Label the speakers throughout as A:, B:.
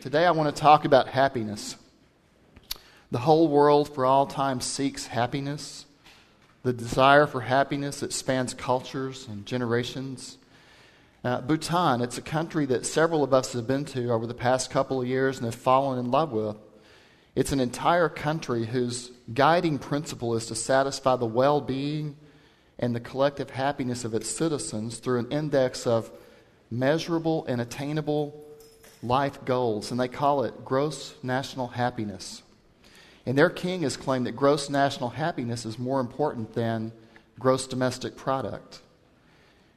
A: Today I want to talk about happiness. The whole world for all time seeks happiness. The desire for happiness that spans cultures and generations. Uh, Bhutan, it's a country that several of us have been to over the past couple of years and have fallen in love with. It's an entire country whose guiding principle is to satisfy the well being and the collective happiness of its citizens through an index of measurable and attainable life goals, and they call it gross national happiness. And their king has claimed that gross national happiness is more important than gross domestic product.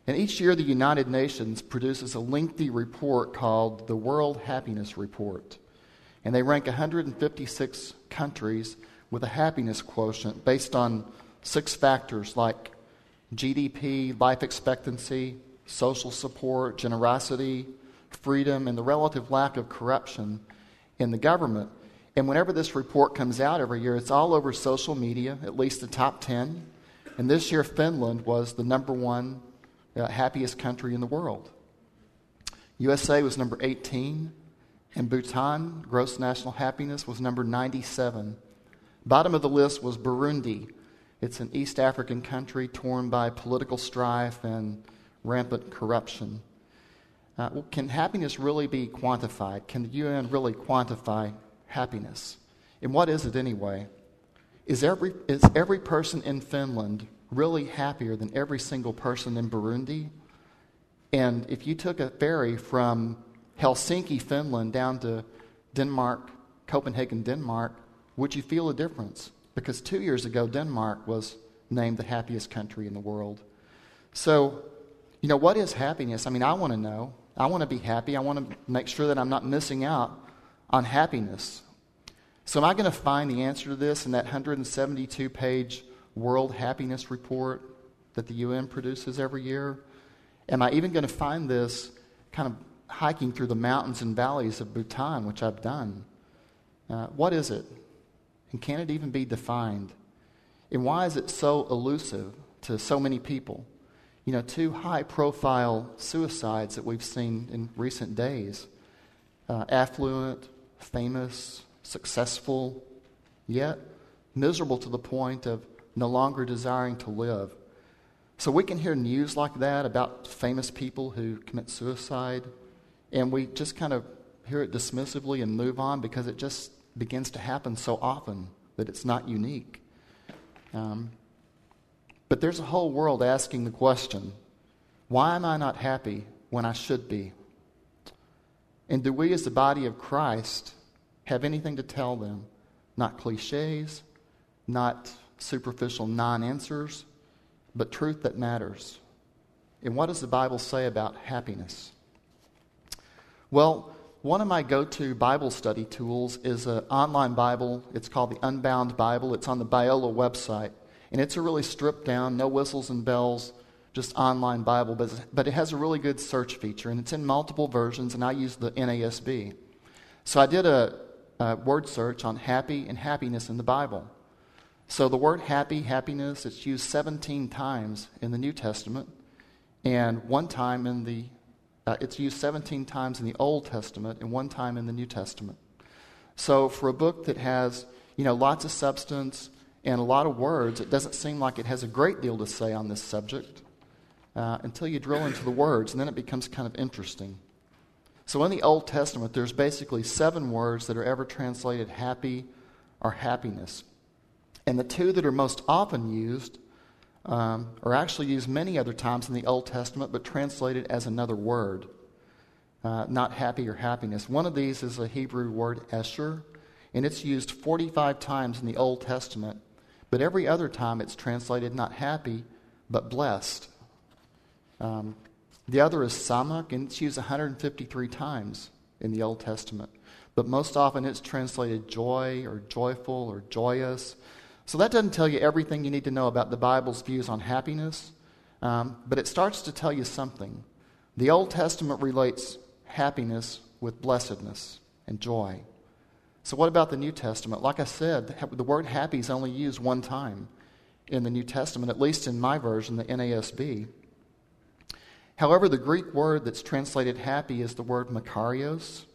A: And each year, the United Nations produces a lengthy report called the World Happiness Report. And they rank 156 countries with a happiness quotient based on six factors like GDP, life expectancy, social support, generosity, freedom, and the relative lack of corruption in the government. And whenever this report comes out every year, it's all over social media, at least the top 10. And this year, Finland was the number one uh, happiest country in the world. USA was number 18, and Bhutan, gross national happiness, was number 97. Bottom of the list was Burundi. It's an East African country torn by political strife and rampant corruption. Uh, can happiness really be quantified? Can the UN really quantify happiness? And what is it anyway? Is every, is every person in Finland really happier than every single person in Burundi? And if you took a ferry from Helsinki, Finland, down to Denmark, Copenhagen, Denmark, would you feel a difference? Because two years ago, Denmark was named the happiest country in the world. So, you know, what is happiness? I mean, I want to know. I want to be happy. I want to make sure that I'm not missing out on happiness. So, am I going to find the answer to this in that 172 page World Happiness Report that the UN produces every year? Am I even going to find this kind of hiking through the mountains and valleys of Bhutan, which I've done? Uh, what is it? And can it even be defined? And why is it so elusive to so many people? You know, two high profile suicides that we've seen in recent days uh, affluent, famous, successful, yet miserable to the point of no longer desiring to live. So we can hear news like that about famous people who commit suicide, and we just kind of hear it dismissively and move on because it just begins to happen so often that it's not unique. Um, but there's a whole world asking the question why am I not happy when I should be? And do we, as the body of Christ, have anything to tell them? Not cliches, not superficial non answers, but truth that matters. And what does the Bible say about happiness? Well, one of my go to Bible study tools is an online Bible. It's called the Unbound Bible. It's on the Biola website. And it's a really stripped down, no whistles and bells, just online Bible, but, but it has a really good search feature, and it's in multiple versions, and I use the NASB. So I did a, a word search on happy and happiness in the Bible. So the word happy, happiness, it's used 17 times in the New Testament, and one time in the, uh, it's used 17 times in the Old Testament and one time in the New Testament. So for a book that has, you know, lots of substance, and a lot of words, it doesn't seem like it has a great deal to say on this subject uh, until you drill into the words, and then it becomes kind of interesting. So in the Old Testament, there's basically seven words that are ever translated happy or happiness. And the two that are most often used um, are actually used many other times in the Old Testament, but translated as another word, uh, not happy or happiness. One of these is a Hebrew word, esher, and it's used 45 times in the Old Testament but every other time it's translated not happy, but blessed. Um, the other is samak, and it's used 153 times in the Old Testament. But most often it's translated joy or joyful or joyous. So that doesn't tell you everything you need to know about the Bible's views on happiness, um, but it starts to tell you something. The Old Testament relates happiness with blessedness and joy. So, what about the New Testament? Like I said, the word happy is only used one time in the New Testament, at least in my version, the NASB. However, the Greek word that's translated happy is the word makarios,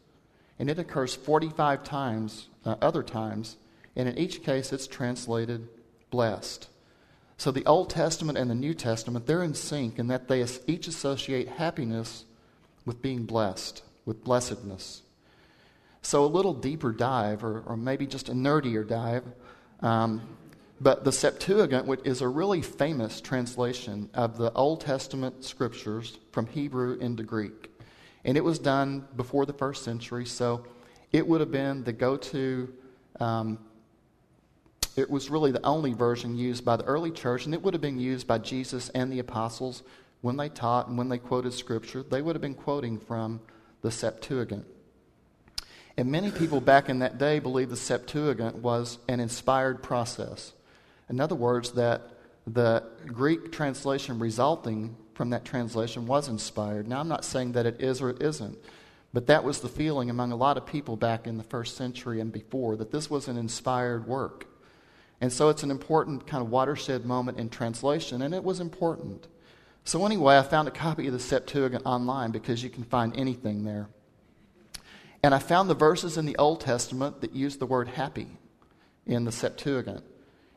A: and it occurs 45 times, uh, other times, and in each case it's translated blessed. So the Old Testament and the New Testament, they're in sync in that they each associate happiness with being blessed, with blessedness. So a little deeper dive, or, or maybe just a nerdier dive, um, but the Septuagint is a really famous translation of the Old Testament scriptures from Hebrew into Greek. And it was done before the first century, so it would have been the go to um, it was really the only version used by the early church, and it would have been used by Jesus and the apostles when they taught and when they quoted Scripture. They would have been quoting from the Septuagint. And many people back in that day believed the Septuagint was an inspired process. In other words, that the Greek translation resulting from that translation was inspired. Now, I'm not saying that it is or it isn't, but that was the feeling among a lot of people back in the first century and before that this was an inspired work. And so it's an important kind of watershed moment in translation, and it was important. So, anyway, I found a copy of the Septuagint online because you can find anything there. And I found the verses in the Old Testament that use the word happy in the Septuagint.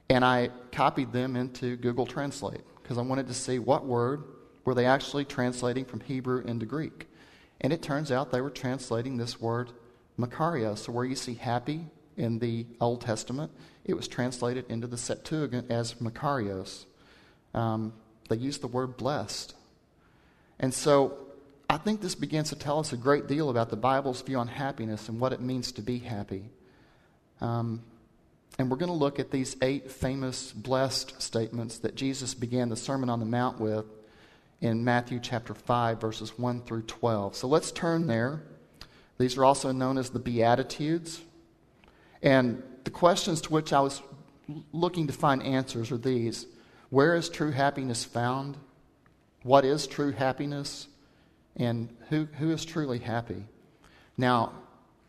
A: And I copied them into Google Translate because I wanted to see what word were they actually translating from Hebrew into Greek. And it turns out they were translating this word makarios, so where you see happy in the Old Testament, it was translated into the Septuagint as Makarios. Um, they used the word blessed. And so I think this begins to tell us a great deal about the Bible's view on happiness and what it means to be happy. Um, and we're going to look at these eight famous blessed statements that Jesus began the Sermon on the Mount with in Matthew chapter 5, verses 1 through 12. So let's turn there. These are also known as the Beatitudes. And the questions to which I was looking to find answers are these Where is true happiness found? What is true happiness? And who, who is truly happy? Now,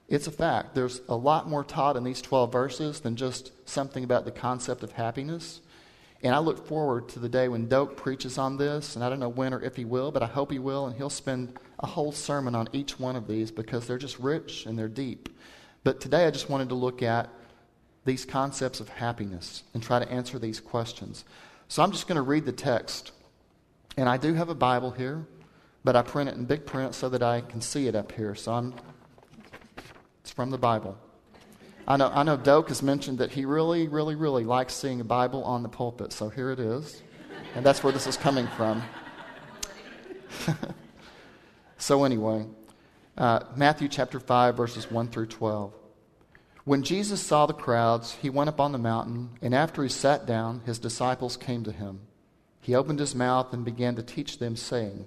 A: it's a fact. There's a lot more taught in these 12 verses than just something about the concept of happiness. And I look forward to the day when Doak preaches on this, and I don't know when or if he will, but I hope he will, and he'll spend a whole sermon on each one of these because they're just rich and they're deep. But today I just wanted to look at these concepts of happiness and try to answer these questions. So I'm just going to read the text. And I do have a Bible here, but I print it in big print so that I can see it up here. So I'm it's from the Bible. I know I know Doak has mentioned that he really, really, really likes seeing a Bible on the pulpit. So here it is. And that's where this is coming from. so anyway, uh, Matthew chapter 5, verses 1 through 12. When Jesus saw the crowds, he went up on the mountain, and after he sat down, his disciples came to him. He opened his mouth and began to teach them, saying,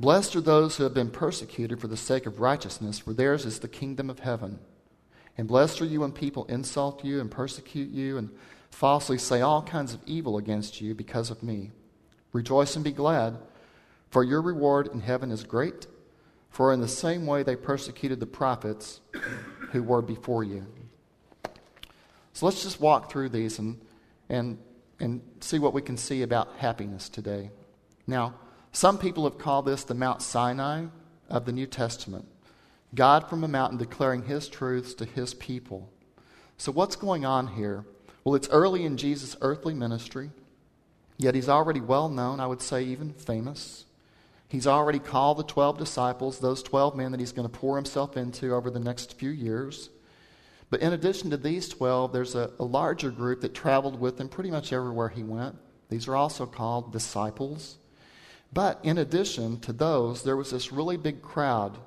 A: Blessed are those who have been persecuted for the sake of righteousness, for theirs is the kingdom of heaven. And blessed are you when people insult you and persecute you and falsely say all kinds of evil against you because of me. Rejoice and be glad, for your reward in heaven is great. For in the same way they persecuted the prophets who were before you. So let's just walk through these and, and, and see what we can see about happiness today. Now, some people have called this the Mount Sinai of the New Testament. God from a mountain declaring his truths to his people. So, what's going on here? Well, it's early in Jesus' earthly ministry, yet he's already well known, I would say even famous. He's already called the 12 disciples, those 12 men that he's going to pour himself into over the next few years. But in addition to these 12, there's a, a, larger group that traveled with him pretty much everywhere he went. These are also called disciples. But in addition to those, there was this really big crowd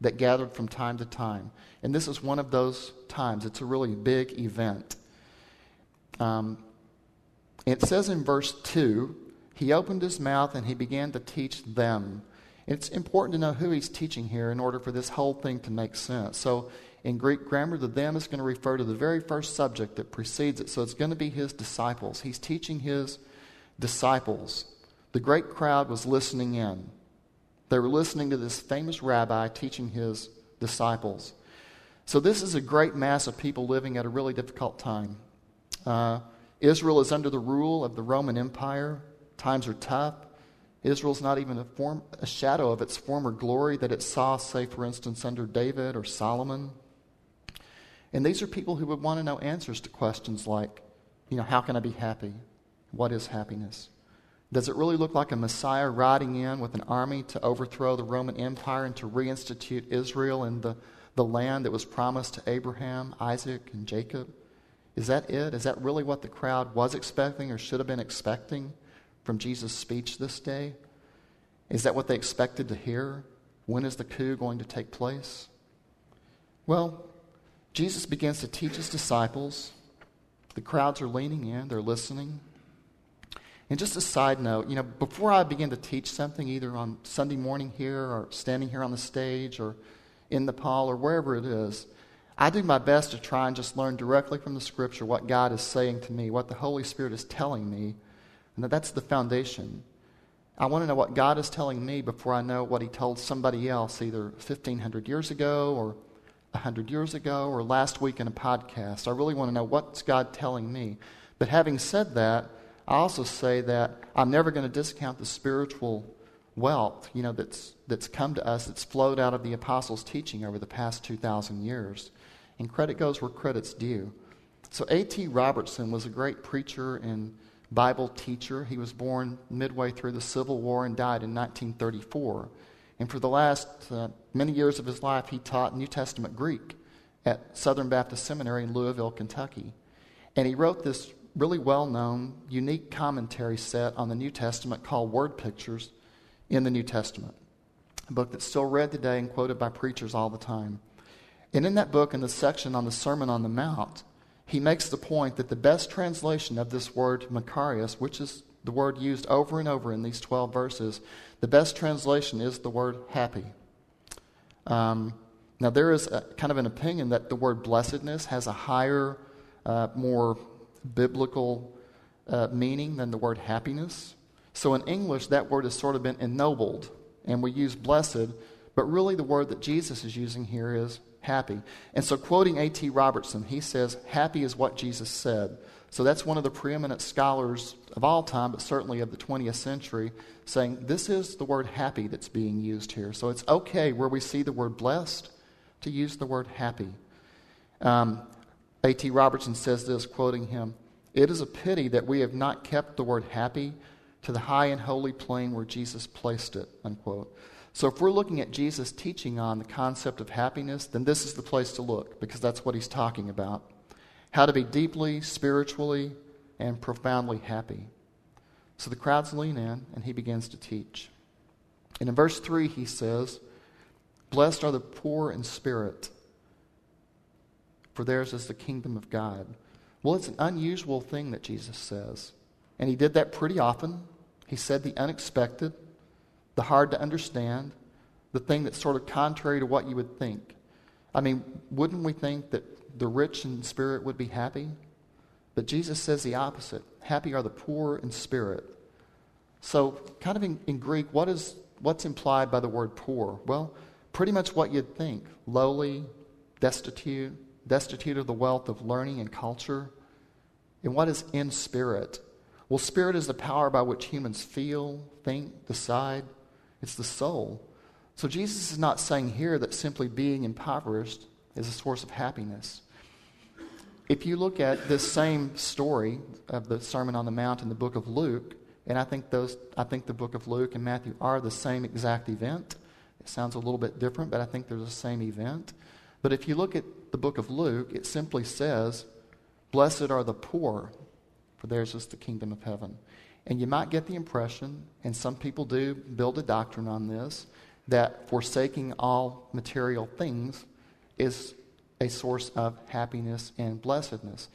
A: that gathered from time to time. And this is one of those times. It's a really big event. Um, it says in verse 2 he opened his mouth and he began to teach them. It's important to know who he's teaching here in order for this whole thing to make sense. So, in Greek grammar, the them is going to refer to the very first subject that precedes it. So it's going to be his disciples. He's teaching his disciples. The great crowd was listening in. They were listening to this famous rabbi teaching his disciples. So this is a great mass of people living at a really difficult time. Uh, Israel is under the rule of the Roman Empire. Times are tough. Israel's not even a, form, a shadow of its former glory that it saw, say, for instance, under David or Solomon. And these are people who would want to know answers to questions like, you know, how can I be happy? What is happiness? Does it really look like a Messiah riding in with an army to overthrow the Roman Empire and to reinstitute Israel in the, the land that was promised to Abraham, Isaac, and Jacob? Is that it? Is that really what the crowd was expecting or should have been expecting from Jesus' speech this day? Is that what they expected to hear? When is the coup going to take place? Well, Jesus begins to teach his disciples. The crowds are leaning in, they're listening. And just a side note, you know, before I begin to teach something, either on Sunday morning here or standing here on the stage or in the Nepal or wherever it is, I do my best to try and just learn directly from the scripture what God is saying to me, what the Holy Spirit is telling me, and that that's the foundation. I want to know what God is telling me before I know what He told somebody else, either 1,500 years ago or 100 years ago or last week in a podcast. I really want to know what's God telling me. But having said that, I also say that I'm never going to discount the spiritual wealth, you know, that's, that's come to us, that's flowed out of the apostles' teaching over the past 2,000 years. And credit goes where credit's due. So A.T. Robertson was a great preacher and Bible teacher. He was born midway through the Civil War and died in 1934. And for the last uh, many years of his life, he taught New Testament Greek at Southern Baptist Seminary in Louisville, Kentucky. And he wrote this really well known, unique commentary set on the New Testament called Word Pictures in the New Testament, a book that's still read today and quoted by preachers all the time. And in that book, in the section on the Sermon on the Mount, he makes the point that the best translation of this word Makarios, which is the word used over and over in these 12 verses, the best translation is the word happy. Um, now, there is a, kind of an opinion that the word blessedness has a higher, uh, more biblical uh, meaning than the word happiness. So, in English, that word has sort of been ennobled, and we use blessed, but really the word that Jesus is using here is happy. And so, quoting A.T. Robertson, he says, Happy is what Jesus said. So that's one of the preeminent scholars of all time, but certainly of the 20th century, saying this is the word happy that's being used here. So it's okay where we see the word blessed to use the word happy. Um, A.T. Robertson says this, quoting him It is a pity that we have not kept the word happy to the high and holy plane where Jesus placed it. Unquote. So if we're looking at Jesus' teaching on the concept of happiness, then this is the place to look because that's what he's talking about how to be deeply, spiritually, and profoundly happy. So the crowds lean in, and he begins to teach. And in verse 3, he says, Blessed are the poor in spirit, for theirs is the kingdom of God. Well, it's an unusual thing that Jesus says. And he did that pretty often. He said the unexpected, the hard to understand, the thing that's sort of contrary to what you would think. I mean, wouldn't we think that the rich in spirit would be happy. But Jesus says the opposite happy are the poor in spirit. So, kind of in, in Greek, what is, what's implied by the word poor? Well, pretty much what you'd think lowly, destitute, destitute of the wealth of learning and culture. And what is in spirit? Well, spirit is the power by which humans feel, think, decide. It's the soul. So Jesus is not saying here that simply being impoverished is a source of happiness. If you look at this same story of the Sermon on the Mount in the book of Luke, and I think those I think the book of Luke and Matthew are the same exact event. It sounds a little bit different, but I think they're the same event. But if you look at the book of Luke, it simply says, Blessed are the poor, for theirs is the kingdom of heaven. And you might get the impression, and some people do build a doctrine on this, that forsaking all material things is a source of happiness and blessedness.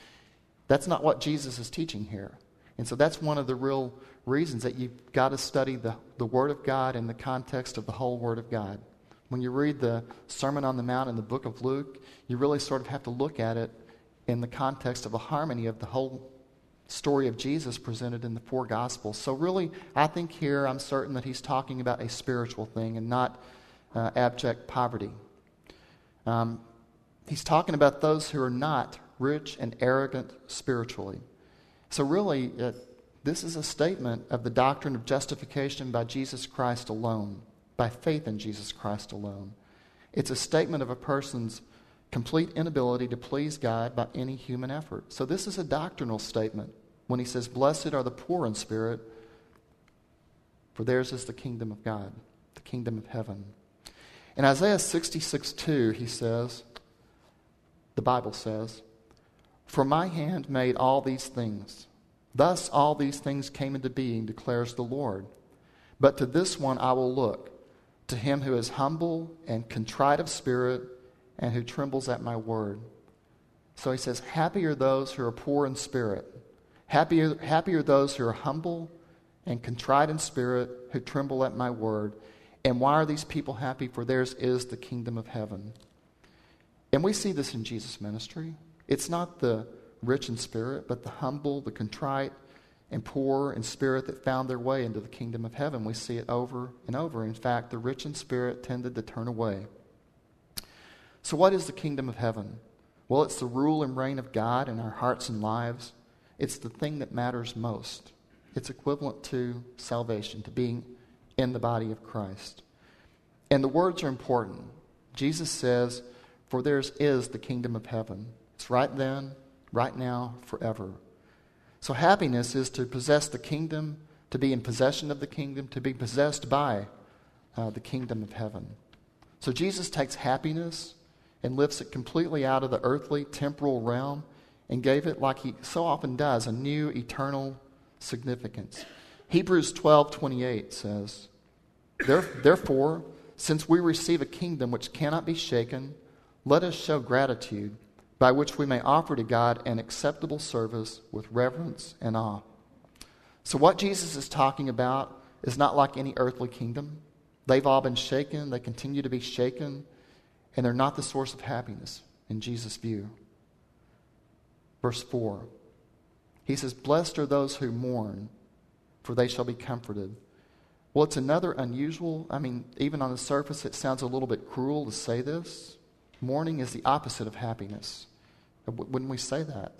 A: That's not what Jesus is teaching here. And so that's one of the real reasons that you've got to study the, the Word of God in the context of the whole Word of God. When you read the Sermon on the Mount in the book of Luke, you really sort of have to look at it in the context of a harmony of the whole story of Jesus presented in the four Gospels. So, really, I think here I'm certain that he's talking about a spiritual thing and not uh, abject poverty. Um, he's talking about those who are not rich and arrogant spiritually. So, really, uh, this is a statement of the doctrine of justification by Jesus Christ alone, by faith in Jesus Christ alone. It's a statement of a person's complete inability to please God by any human effort. So, this is a doctrinal statement when he says, Blessed are the poor in spirit, for theirs is the kingdom of God, the kingdom of heaven. In Isaiah 66 2, he says, the Bible says, For my hand made all these things. Thus all these things came into being, declares the Lord. But to this one I will look, to him who is humble and contrite of spirit, and who trembles at my word. So he says, Happy are those who are poor in spirit. Happy are, happy are those who are humble and contrite in spirit, who tremble at my word. And why are these people happy? For theirs is the kingdom of heaven. And we see this in Jesus' ministry. It's not the rich in spirit, but the humble, the contrite, and poor in spirit that found their way into the kingdom of heaven. We see it over and over. In fact, the rich in spirit tended to turn away. So, what is the kingdom of heaven? Well, it's the rule and reign of God in our hearts and lives. It's the thing that matters most. It's equivalent to salvation, to being in the body of Christ. And the words are important. Jesus says, For theirs is the kingdom of heaven. It's right then, right now, forever. So, happiness is to possess the kingdom, to be in possession of the kingdom, to be possessed by uh, the kingdom of heaven. So, Jesus takes happiness and lifts it completely out of the earthly, temporal realm and gave it, like he so often does, a new eternal significance. Hebrews 12 28 says, Therefore, since we receive a kingdom which cannot be shaken, let us show gratitude by which we may offer to God an acceptable service with reverence and awe. So, what Jesus is talking about is not like any earthly kingdom. They've all been shaken, they continue to be shaken, and they're not the source of happiness in Jesus' view. Verse 4 He says, Blessed are those who mourn, for they shall be comforted. Well, it's another unusual, I mean, even on the surface, it sounds a little bit cruel to say this. Mourning is the opposite of happiness. Wouldn't we say that?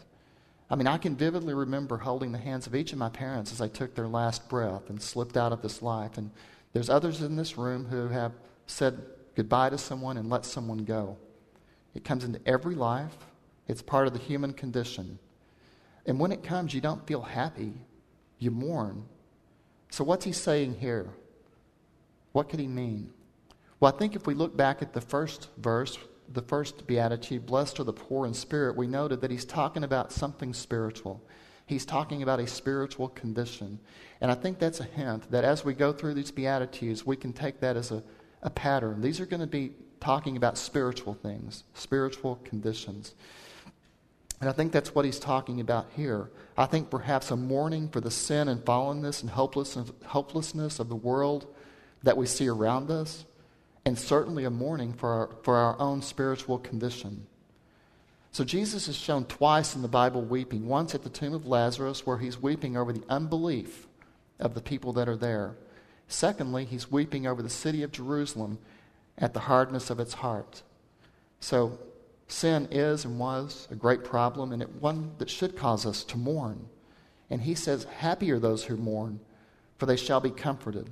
A: I mean, I can vividly remember holding the hands of each of my parents as I took their last breath and slipped out of this life. And there's others in this room who have said goodbye to someone and let someone go. It comes into every life, it's part of the human condition. And when it comes, you don't feel happy, you mourn. So, what's he saying here? What could he mean? Well, I think if we look back at the first verse, the first beatitude, blessed are the poor in spirit, we noted that he's talking about something spiritual. He's talking about a spiritual condition. And I think that's a hint that as we go through these beatitudes, we can take that as a, a pattern. These are going to be talking about spiritual things, spiritual conditions. And I think that's what he's talking about here. I think perhaps a mourning for the sin and fallenness and hopelessness, of the world that we see around us, and certainly a mourning for our, for our own spiritual condition. So Jesus is shown twice in the Bible weeping once at the tomb of Lazarus, where he's weeping over the unbelief of the people that are there. Secondly, he's weeping over the city of Jerusalem at the hardness of its heart. So Sin is and was a great problem, and it one that should cause us to mourn. And he says, Happy are those who mourn, for they shall be comforted.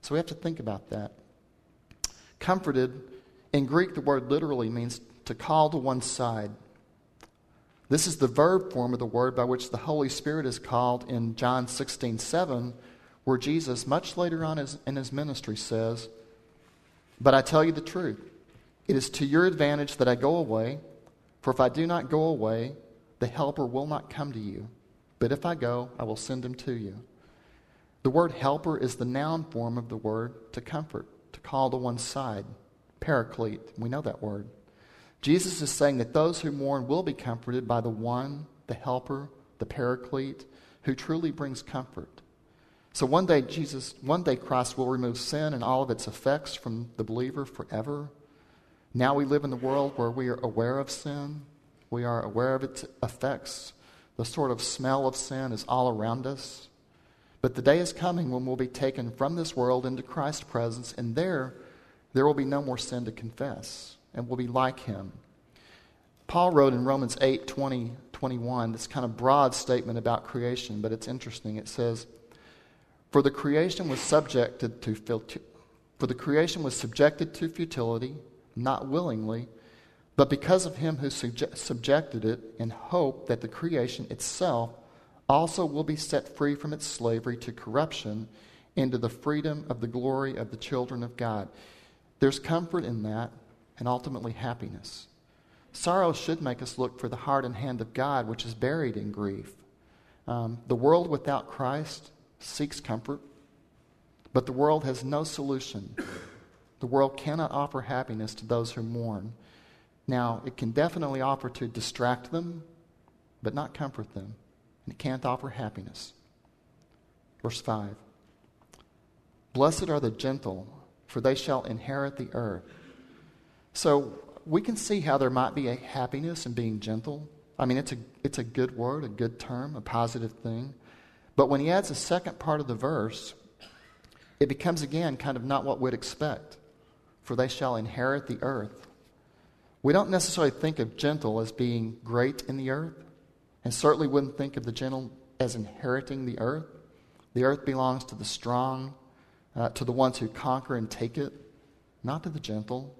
A: So we have to think about that. Comforted, in Greek, the word literally means to call to one's side. This is the verb form of the word by which the Holy Spirit is called in John 16 7, where Jesus, much later on in his ministry, says, But I tell you the truth. It is to your advantage that I go away, for if I do not go away, the Helper will not come to you. But if I go, I will send him to you. The word helper is the noun form of the word to comfort, call to one side. Paraclete, we know that word. Jesus is saying that those who mourn will be comforted by the one, the helper, the paraclete, who truly brings comfort. So one day, Jesus, one day Christ will remove sin and all of its effects from the believer forever. Now we live in the world where we are aware of sin, we are aware of its effects. The sort of smell of sin is all around us. But the day is coming when we'll be taken from this world into Christ's presence, and there, there will be no more sin to confess, and we'll be like him. Paul wrote in Romans 8 20, 21 this kind of broad statement about creation, but it's interesting. It says, For the creation was subjected to for the creation was subjected to futility, not willingly, but because of him who subjected it, in hope that the creation itself also will be set free from its slavery to corruption into the freedom of the glory of the children of God. There's comfort in that and ultimately happiness. Sorrow should make us look for the heart and hand of God, which is buried in grief. Um, the world without Christ seeks comfort, but the world has no solution. The world cannot offer happiness to those who mourn. Now, it can definitely offer to distract them, but not comfort them. And it can't offer happiness. Verse 5 Blessed are the gentle, for they shall inherit the earth. So we can see how there might be a happiness in being gentle. I mean, it's a, it's a good word, a good term, a positive thing. But when he adds a second part of the verse, it becomes again kind of not what we'd expect. For they shall inherit the earth. We don't necessarily think of gentle as being great in the earth, and certainly wouldn't think of the gentle as inheriting the earth. The earth belongs to the strong, uh, to the ones who conquer and take it, not to the gentle.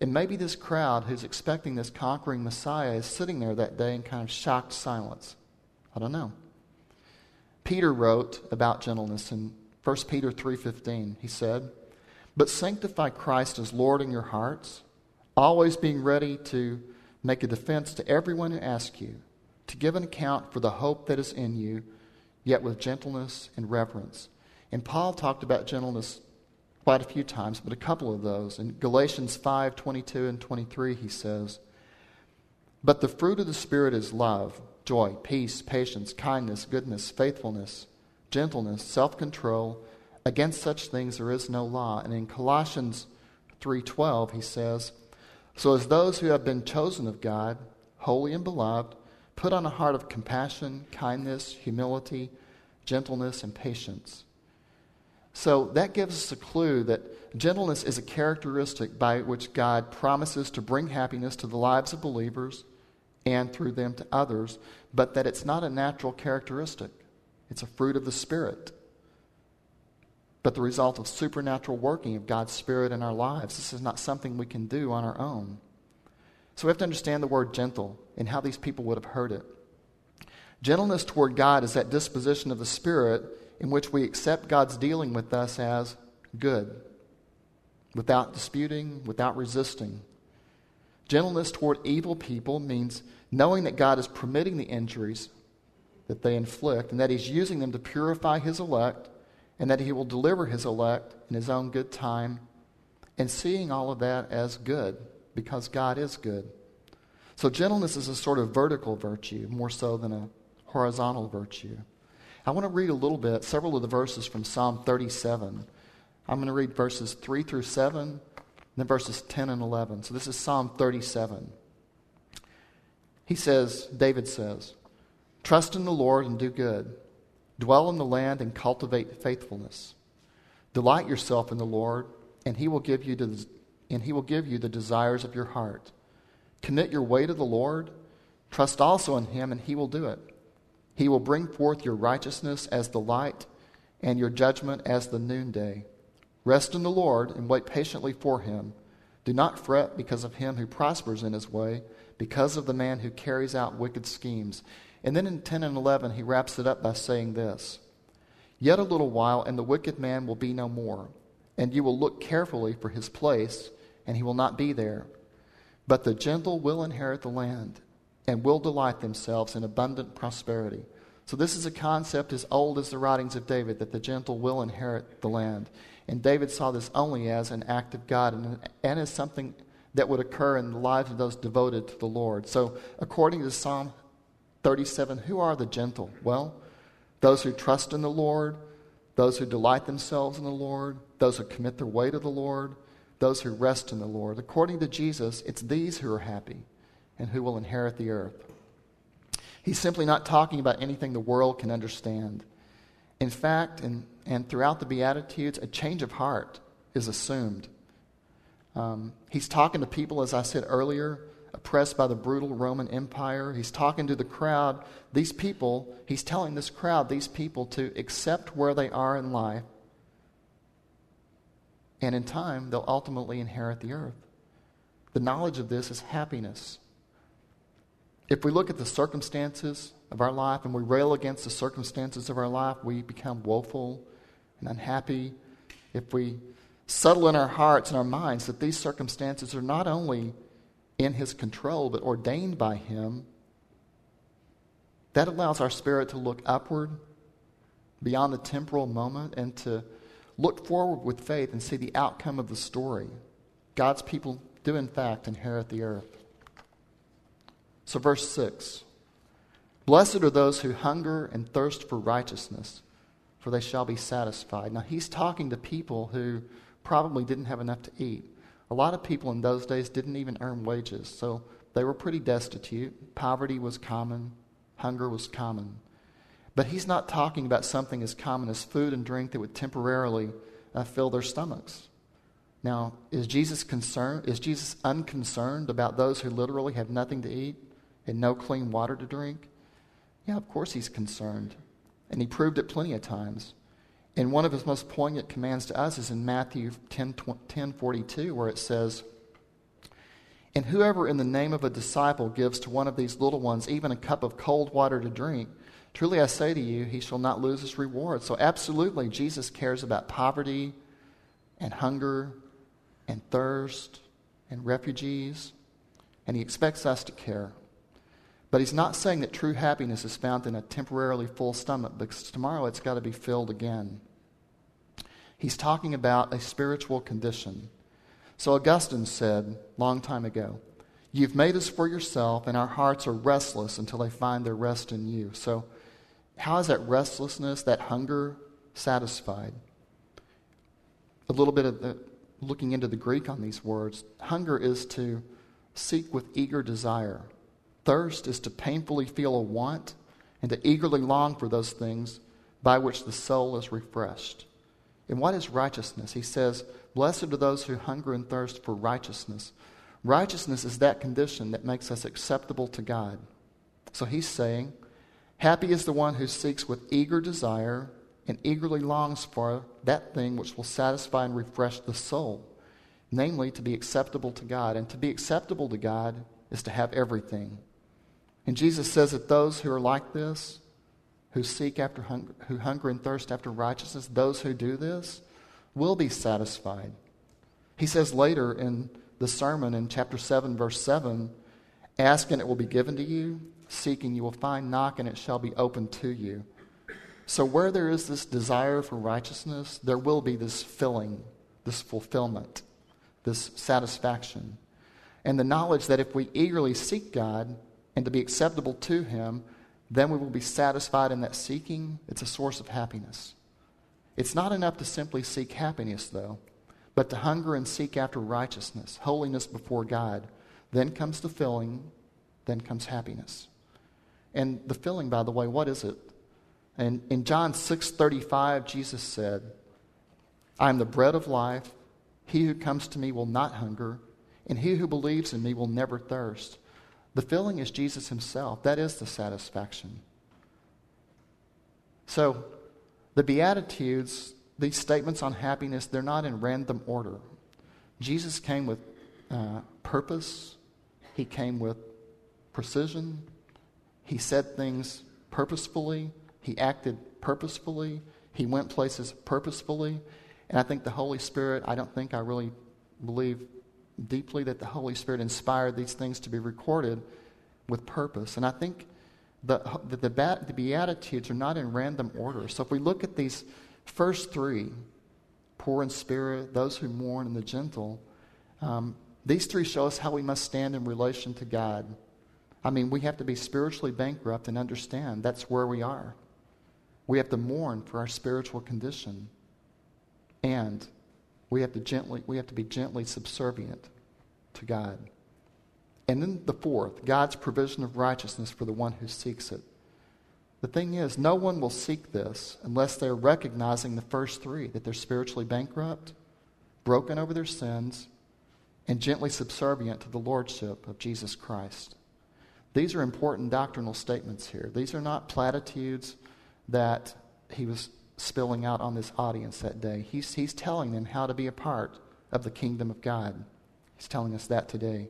A: And maybe this crowd who's expecting this conquering Messiah is sitting there that day in kind of shocked silence. I don't know. Peter wrote about gentleness in 1 Peter 3:15. He said, "But sanctify Christ as Lord in your hearts, always being ready to make a defense to everyone who asks you, to give an account for the hope that is in you, yet with gentleness and reverence." And Paul talked about gentleness quite a few times, but a couple of those. In Galatians 5 22 and 23, he says, But the fruit of the Spirit is love, joy, peace, patience, kindness, goodness, faithfulness, gentleness, self control. Against such things there is no law. And in Colossians 3:12 he says, "So as those who have been chosen of God, holy and beloved, put on a heart of compassion, kindness, humility, gentleness, and patience." So that gives us a clue that gentleness is a characteristic by which God promises to bring happiness to the lives of believers and through them to others, but that it's not a natural characteristic. It's a fruit of the Spirit. But the result of supernatural working of God's Spirit in our lives. This is not something we can do on our own. So we have to understand the word gentle and how these people would have heard it. Gentleness toward God is that disposition of the Spirit in which we accept God's dealing with us as good, without disputing, without resisting. Gentleness toward evil people means knowing that God is permitting the injuries that they inflict and that He's using them to purify His elect and that He will deliver His elect in His own good time and seeing all of that as good because God is good. So, gentleness is a sort of vertical virtue more so than a horizontal virtue. I want to read a little bit, several of the verses from Psalm 37. I'm going to read verses 3 through 7, then verses 10 and 11. So this is Psalm 37. He says, David says, Trust in the Lord and do good. Dwell in the land and cultivate faithfulness. Delight yourself in the Lord, and he will give you the, and he will give you the desires of your heart. Commit your way to the Lord. Trust also in him, and he will do it. He will bring forth your righteousness as the light and your judgment as the noonday. Rest in the Lord and wait patiently for him. Do not fret because of him who prospers in his way, because of the man who carries out wicked schemes. And then in 10 and 11, he wraps it up by saying this Yet a little while, and the wicked man will be no more, and you will look carefully for his place, and he will not be there. But the gentle will inherit the land and will delight themselves in abundant prosperity. So, this is a concept as old as the writings of David that the gentle will inherit the land. And David saw this only as an act of God and, and as something that would occur in the lives of those devoted to the Lord. So, according to Psalm 37, who are the gentle? Well, those who trust in the Lord, those who delight themselves in the Lord, those who commit their way to the Lord, those who rest in the Lord. According to Jesus, it's these who are happy and who will inherit the earth. He's simply not talking about anything the world can understand. In fact, and, and throughout the Beatitudes, a change of heart is assumed. Um, he's talking to people, as I said earlier, oppressed by the brutal Roman Empire. He's talking to the crowd. These people, he's telling this crowd, these people, to accept where they are in life. And in time, they'll ultimately inherit the earth. The knowledge of this is happiness. If we look at the circumstances of our life and we rail against the circumstances of our life, we become woeful and unhappy. If we settle in our hearts and our minds that these circumstances are not only in His control but ordained by Him, that allows our spirit to look upward beyond the temporal moment and to look forward with faith and see the outcome of the story. God's people do, in fact, inherit the earth. So, verse 6 Blessed are those who hunger and thirst for righteousness, for they shall be satisfied. Now, he's talking to people who probably didn't have enough to eat. A lot of people in those days didn't even earn wages, so they were pretty destitute. Poverty was common, hunger was common. But he's not talking about something as common as food and drink that would temporarily uh, fill their stomachs. Now, is Jesus concerned? Is Jesus unconcerned about those who literally have nothing to eat? and no clean water to drink? Yeah, of course he's concerned. And he proved it plenty of times. And one of his most poignant commands to us is in Matthew 10, 10 42, where it says, And whoever in the name of a disciple gives to one of these little ones even a cup of cold water to drink, truly I say to you, he shall not lose his reward. So, absolutely, Jesus cares about poverty and hunger and thirst and refugees, and he expects us to care. But he's not saying that true happiness is found in a temporarily full stomach because tomorrow it's got to be filled again. He's talking about a spiritual condition. So Augustine said long time ago, You've made us for yourself, and our hearts are restless until they find their rest in you. So, how is that restlessness, that hunger, satisfied? A little bit of the, looking into the Greek on these words. Hunger is to seek with eager desire. Thirst is to painfully feel a want and to eagerly long for those things by which the soul is refreshed. And what is righteousness? He says, Blessed are those who hunger and thirst for righteousness. Righteousness is that condition that makes us acceptable to God. So he's saying, Happy is the one who seeks with eager desire and eagerly longs for that thing which will satisfy and refresh the soul, namely to be acceptable to God. And to be acceptable to God is to have everything. And Jesus says that those who are like this, who seek after hunger, who hunger and thirst after righteousness, those who do this will be satisfied. He says later in the sermon in chapter 7, verse 7 Ask and it will be given to you, seek and you will find, knock and it shall be opened to you. So, where there is this desire for righteousness, there will be this filling, this fulfillment, this satisfaction. And the knowledge that if we eagerly seek God, and to be acceptable to Him, then we will be satisfied in that seeking. It's a source of happiness. It's not enough to simply seek happiness, though, but to hunger and seek after righteousness, holiness before God. Then comes the filling, then comes happiness. And the filling, by the way, what is it? And in John 6:35, Jesus said, I am the bread of life. He who comes to me will not hunger, and he who believes in me will never thirst. The filling is Jesus himself. That is the satisfaction. So, the Beatitudes, these statements on happiness, they're not in random order. Jesus came with uh, purpose, he came with precision, he said things purposefully, he acted purposefully, he went places purposefully. And I think the Holy Spirit, I don't think I really believe deeply that the Holy Spirit inspired these things to be recorded with purpose. And I think the, the, the, the Beatitudes are not in random order. So if we look at these first three poor in spirit, those who mourn, and the gentle um, these three show us how we must stand in relation to God. I mean, we have to be spiritually bankrupt and understand that's where we are. We have to mourn for our spiritual condition. And we have to gently we have to be gently subservient to God. And then the fourth, God's provision of righteousness for the one who seeks it. The thing is, no one will seek this unless they're recognizing the first three that they're spiritually bankrupt, broken over their sins, and gently subservient to the lordship of Jesus Christ. These are important doctrinal statements here. These are not platitudes that he was spilling out on this audience that day. He's, he's telling them how to be a part of the kingdom of God. He's telling us that today.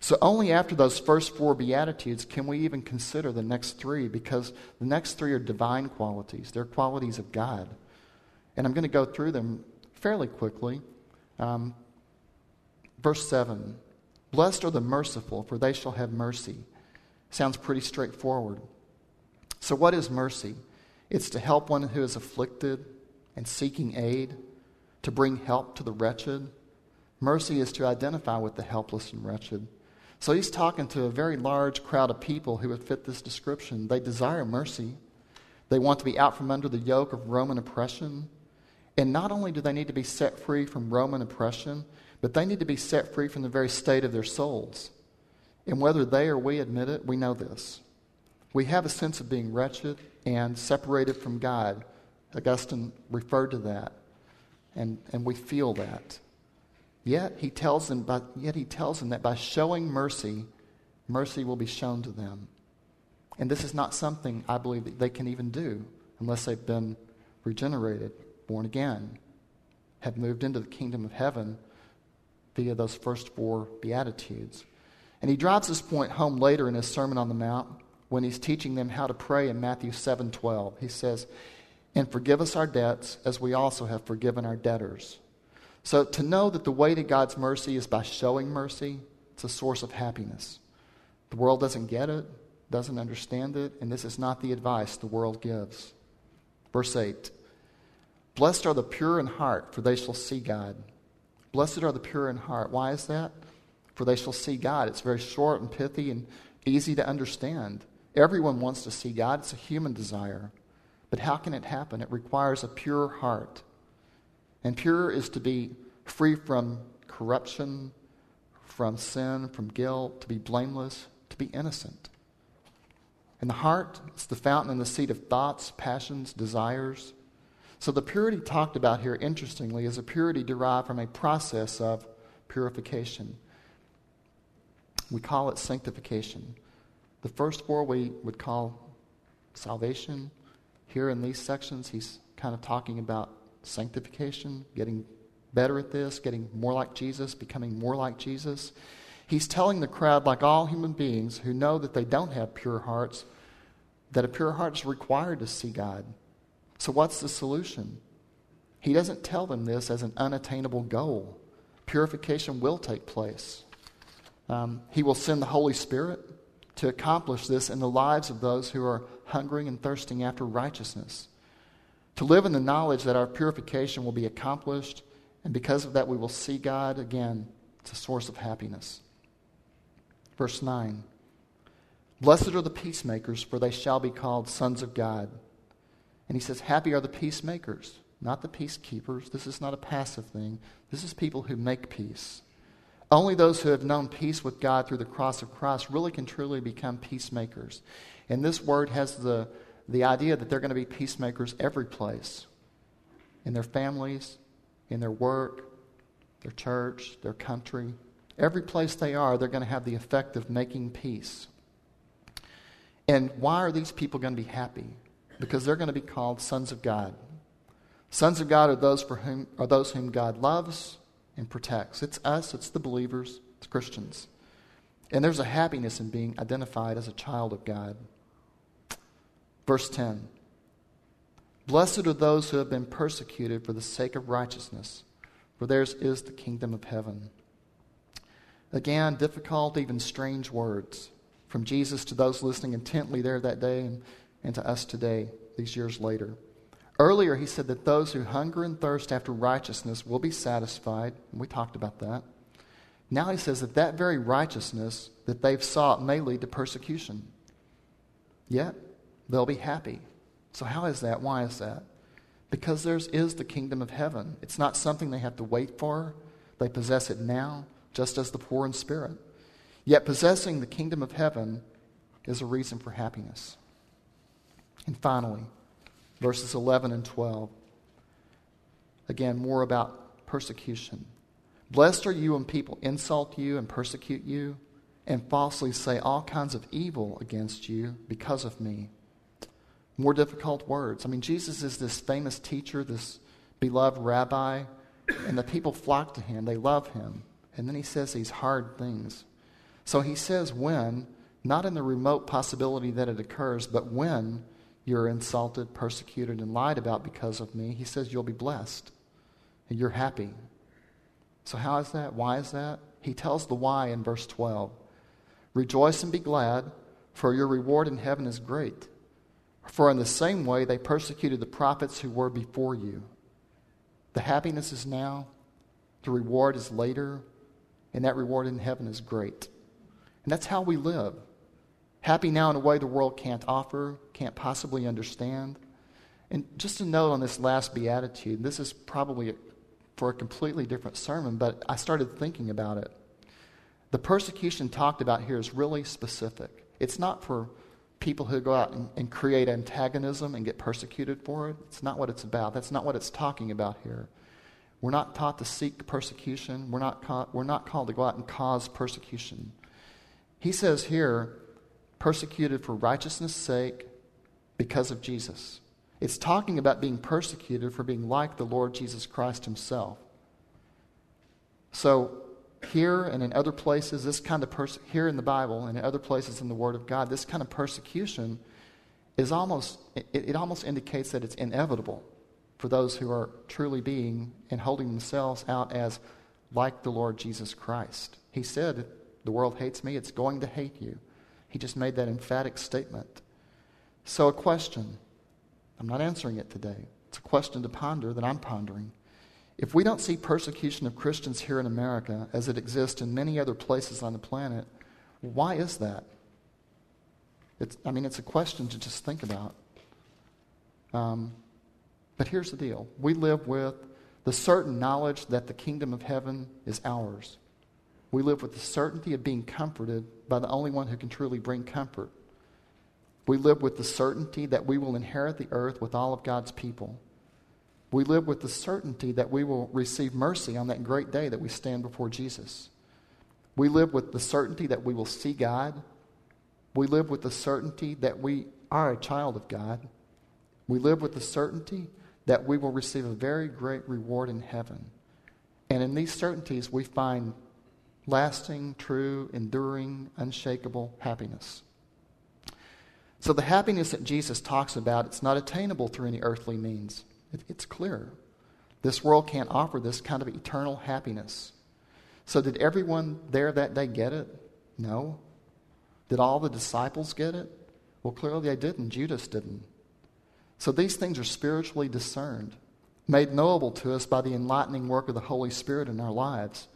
A: So, only after those first four Beatitudes can we even consider the next three because the next three are divine qualities. They're qualities of God. And I'm going to go through them fairly quickly. Um, verse 7 Blessed are the merciful, for they shall have mercy. Sounds pretty straightforward. So, what is mercy? It's to help one who is afflicted and seeking aid, to bring help to the wretched. Mercy is to identify with the helpless and wretched. So he's talking to a very large crowd of people who would fit this description. They desire mercy, they want to be out from under the yoke of Roman oppression. And not only do they need to be set free from Roman oppression, but they need to be set free from the very state of their souls. And whether they or we admit it, we know this. We have a sense of being wretched and separated from God. Augustine referred to that. And, and we feel that. Yet he tells them, by, yet he tells them that by showing mercy, mercy will be shown to them. And this is not something I believe that they can even do unless they've been regenerated, born again, have moved into the kingdom of heaven via those first four Beatitudes. And he drives this point home later in his Sermon on the Mount when he's teaching them how to pray in Matthew 7:12. He says, "And forgive us our debts as we also have forgiven our debtors." So to know that the way to God's mercy is by showing mercy, it's a source of happiness. The world doesn't get it, doesn't understand it, and this is not the advice the world gives. Verse 8 Blessed are the pure in heart, for they shall see God. Blessed are the pure in heart. Why is that? For they shall see God. It's very short and pithy and easy to understand. Everyone wants to see God, it's a human desire. But how can it happen? It requires a pure heart. And pure is to be free from corruption, from sin, from guilt, to be blameless, to be innocent. And the heart is the fountain and the seat of thoughts, passions, desires. So the purity talked about here, interestingly, is a purity derived from a process of purification. We call it sanctification. The first four we would call salvation. Here in these sections, he's kind of talking about sanctification, getting better at this, getting more like Jesus, becoming more like Jesus. He's telling the crowd, like all human beings who know that they don't have pure hearts, that a pure heart is required to see God. So, what's the solution? He doesn't tell them this as an unattainable goal. Purification will take place. Um, he will send the Holy Spirit to accomplish this in the lives of those who are hungering and thirsting after righteousness to live in the knowledge that our purification will be accomplished, and because of that, we will see God again. It's a source of happiness. Verse 9 Blessed are the peacemakers, for they shall be called sons of God. And he says, Happy are the peacemakers, not the peacekeepers. This is not a passive thing. This is people who make peace. Only those who have known peace with God through the cross of Christ really can truly become peacemakers. And this word has the the idea that they're going to be peacemakers every place in their families, in their work, their church, their country. Every place they are, they're going to have the effect of making peace. And why are these people going to be happy? Because they're going to be called sons of God. Sons of God are those for whom are those whom God loves and protects. It's us, it's the believers, it's Christians. And there's a happiness in being identified as a child of God. Verse 10 Blessed are those who have been persecuted for the sake of righteousness, for theirs is the kingdom of heaven. Again, difficult, even strange words from Jesus to those listening intently there that day and, and to us today, these years later. Earlier, he said that those who hunger and thirst after righteousness will be satisfied, and we talked about that. Now he says that that very righteousness that they've sought may lead to persecution. Yet, they'll be happy. So, how is that? Why is that? Because there is the kingdom of heaven. It's not something they have to wait for, they possess it now, just as the poor in spirit. Yet, possessing the kingdom of heaven is a reason for happiness. And finally, verses 11 and 12. Again, more about persecution. Blessed are you when people insult you and persecute you and falsely say all kinds of evil against you because of me. More difficult words. I mean, Jesus is this famous teacher, this beloved rabbi, and the people flock to him. They love him. And then he says these hard things. So he says, when, not in the remote possibility that it occurs, but when you're insulted, persecuted, and lied about because of me, he says you'll be blessed and you're happy. So, how is that? Why is that? He tells the why in verse 12. Rejoice and be glad, for your reward in heaven is great. For in the same way they persecuted the prophets who were before you. The happiness is now, the reward is later, and that reward in heaven is great. And that's how we live. Happy now in a way the world can't offer, can't possibly understand. And just a note on this last beatitude this is probably for a completely different sermon, but I started thinking about it. The persecution talked about here is really specific. It's not for people who go out and, and, create antagonism and get persecuted for it. It's not what it's about. That's not what it's talking about here. We're not taught to seek persecution. We're not, ca- we're not called to go out and cause persecution. He says here, persecuted for righteousness' sake because of Jesus. It's talking about being persecuted for being like the Lord Jesus Christ himself. So, here and in other places, this kind of pers- here in the Bible and in other places in the Word of God, this kind of persecution is almost it, it almost indicates that it's inevitable for those who are truly being and holding themselves out as like the Lord Jesus Christ. He said, "The world hates me; it's going to hate you." He just made that emphatic statement. So, a question. I'm not answering it today. It's a question to ponder that I'm pondering. If we don't see persecution of Christians here in America as it exists in many other places on the planet, why is that? It's, I mean, it's a question to just think about. Um, but here's the deal we live with the certain knowledge that the kingdom of heaven is ours. We live with the certainty of being comforted by the only one who can truly bring comfort. We live with the certainty that we will inherit the earth with all of God's people. We live with the certainty that we will receive mercy on that great day that we stand before Jesus. We live with the certainty that we will see God. We live with the certainty that we are a child of God. We live with the certainty that we will receive a very great reward in heaven. And in these certainties, we find lasting, true, enduring, unshakable happiness. So the happiness that Jesus talks about, it's not attainable through any earthly means. It, it's clear. This world can't offer this kind of eternal happiness. So did everyone there that day get it? No. Did all the disciples get it? Well, clearly they didn't. Judas didn't. So these things are spiritually discerned, made knowable to us by the enlightening work of the Holy Spirit in our lives.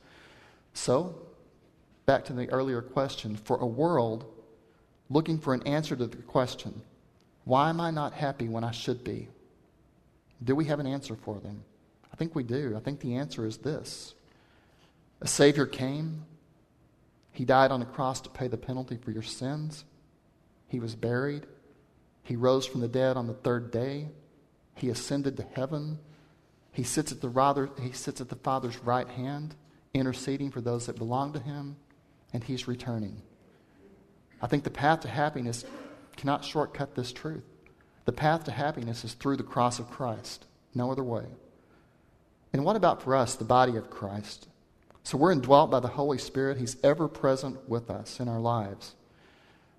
A: So, back to the earlier question for a world looking for an answer to the question why am I not happy when I should be? Do we have an answer for them? I think we do. I think the answer is this A Savior came, He died on the cross to pay the penalty for your sins, He was buried, He rose from the dead on the third day, He ascended to heaven. He sits at the, rather, he sits at the Father's right hand, interceding for those that belong to Him, and He's returning. I think the path to happiness cannot shortcut this truth. The path to happiness is through the cross of Christ, no other way. And what about for us, the body of Christ? So we're indwelt by the Holy Spirit. He's ever present with us in our lives.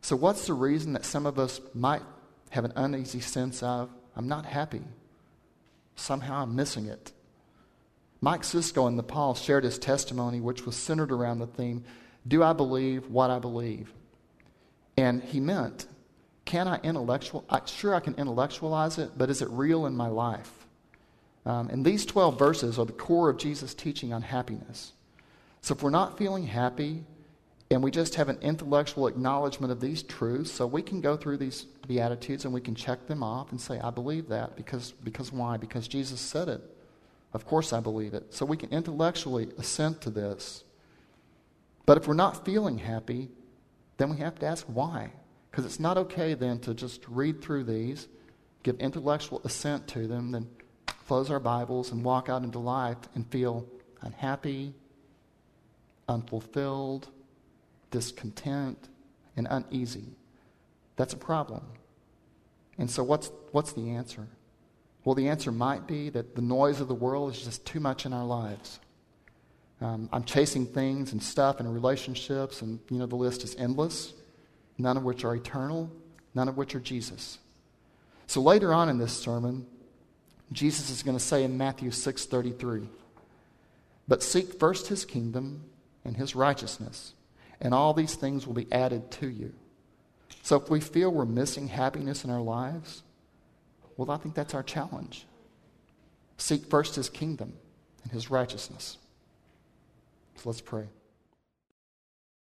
A: So, what's the reason that some of us might have an uneasy sense of, I'm not happy? Somehow I'm missing it. Mike Cisco in Nepal shared his testimony, which was centered around the theme Do I believe what I believe? And he meant, can I intellectual? Sure, I can intellectualize it, but is it real in my life? Um, and these 12 verses are the core of Jesus' teaching on happiness. So if we're not feeling happy, and we just have an intellectual acknowledgement of these truths, so we can go through these Beatitudes and we can check them off and say, I believe that. Because, because why? Because Jesus said it. Of course I believe it. So we can intellectually assent to this. But if we're not feeling happy, then we have to ask why. Because it's not okay then to just read through these, give intellectual assent to them, then close our Bibles and walk out into life and feel unhappy, unfulfilled, discontent, and uneasy. That's a problem. And so, what's, what's the answer? Well, the answer might be that the noise of the world is just too much in our lives. Um, I'm chasing things and stuff and relationships, and you know the list is endless. None of which are eternal, none of which are Jesus. So later on in this sermon, Jesus is going to say in Matthew 6:33, "But seek first his kingdom and his righteousness, and all these things will be added to you. So if we feel we're missing happiness in our lives, well, I think that's our challenge. Seek first his kingdom and his righteousness. So let's pray.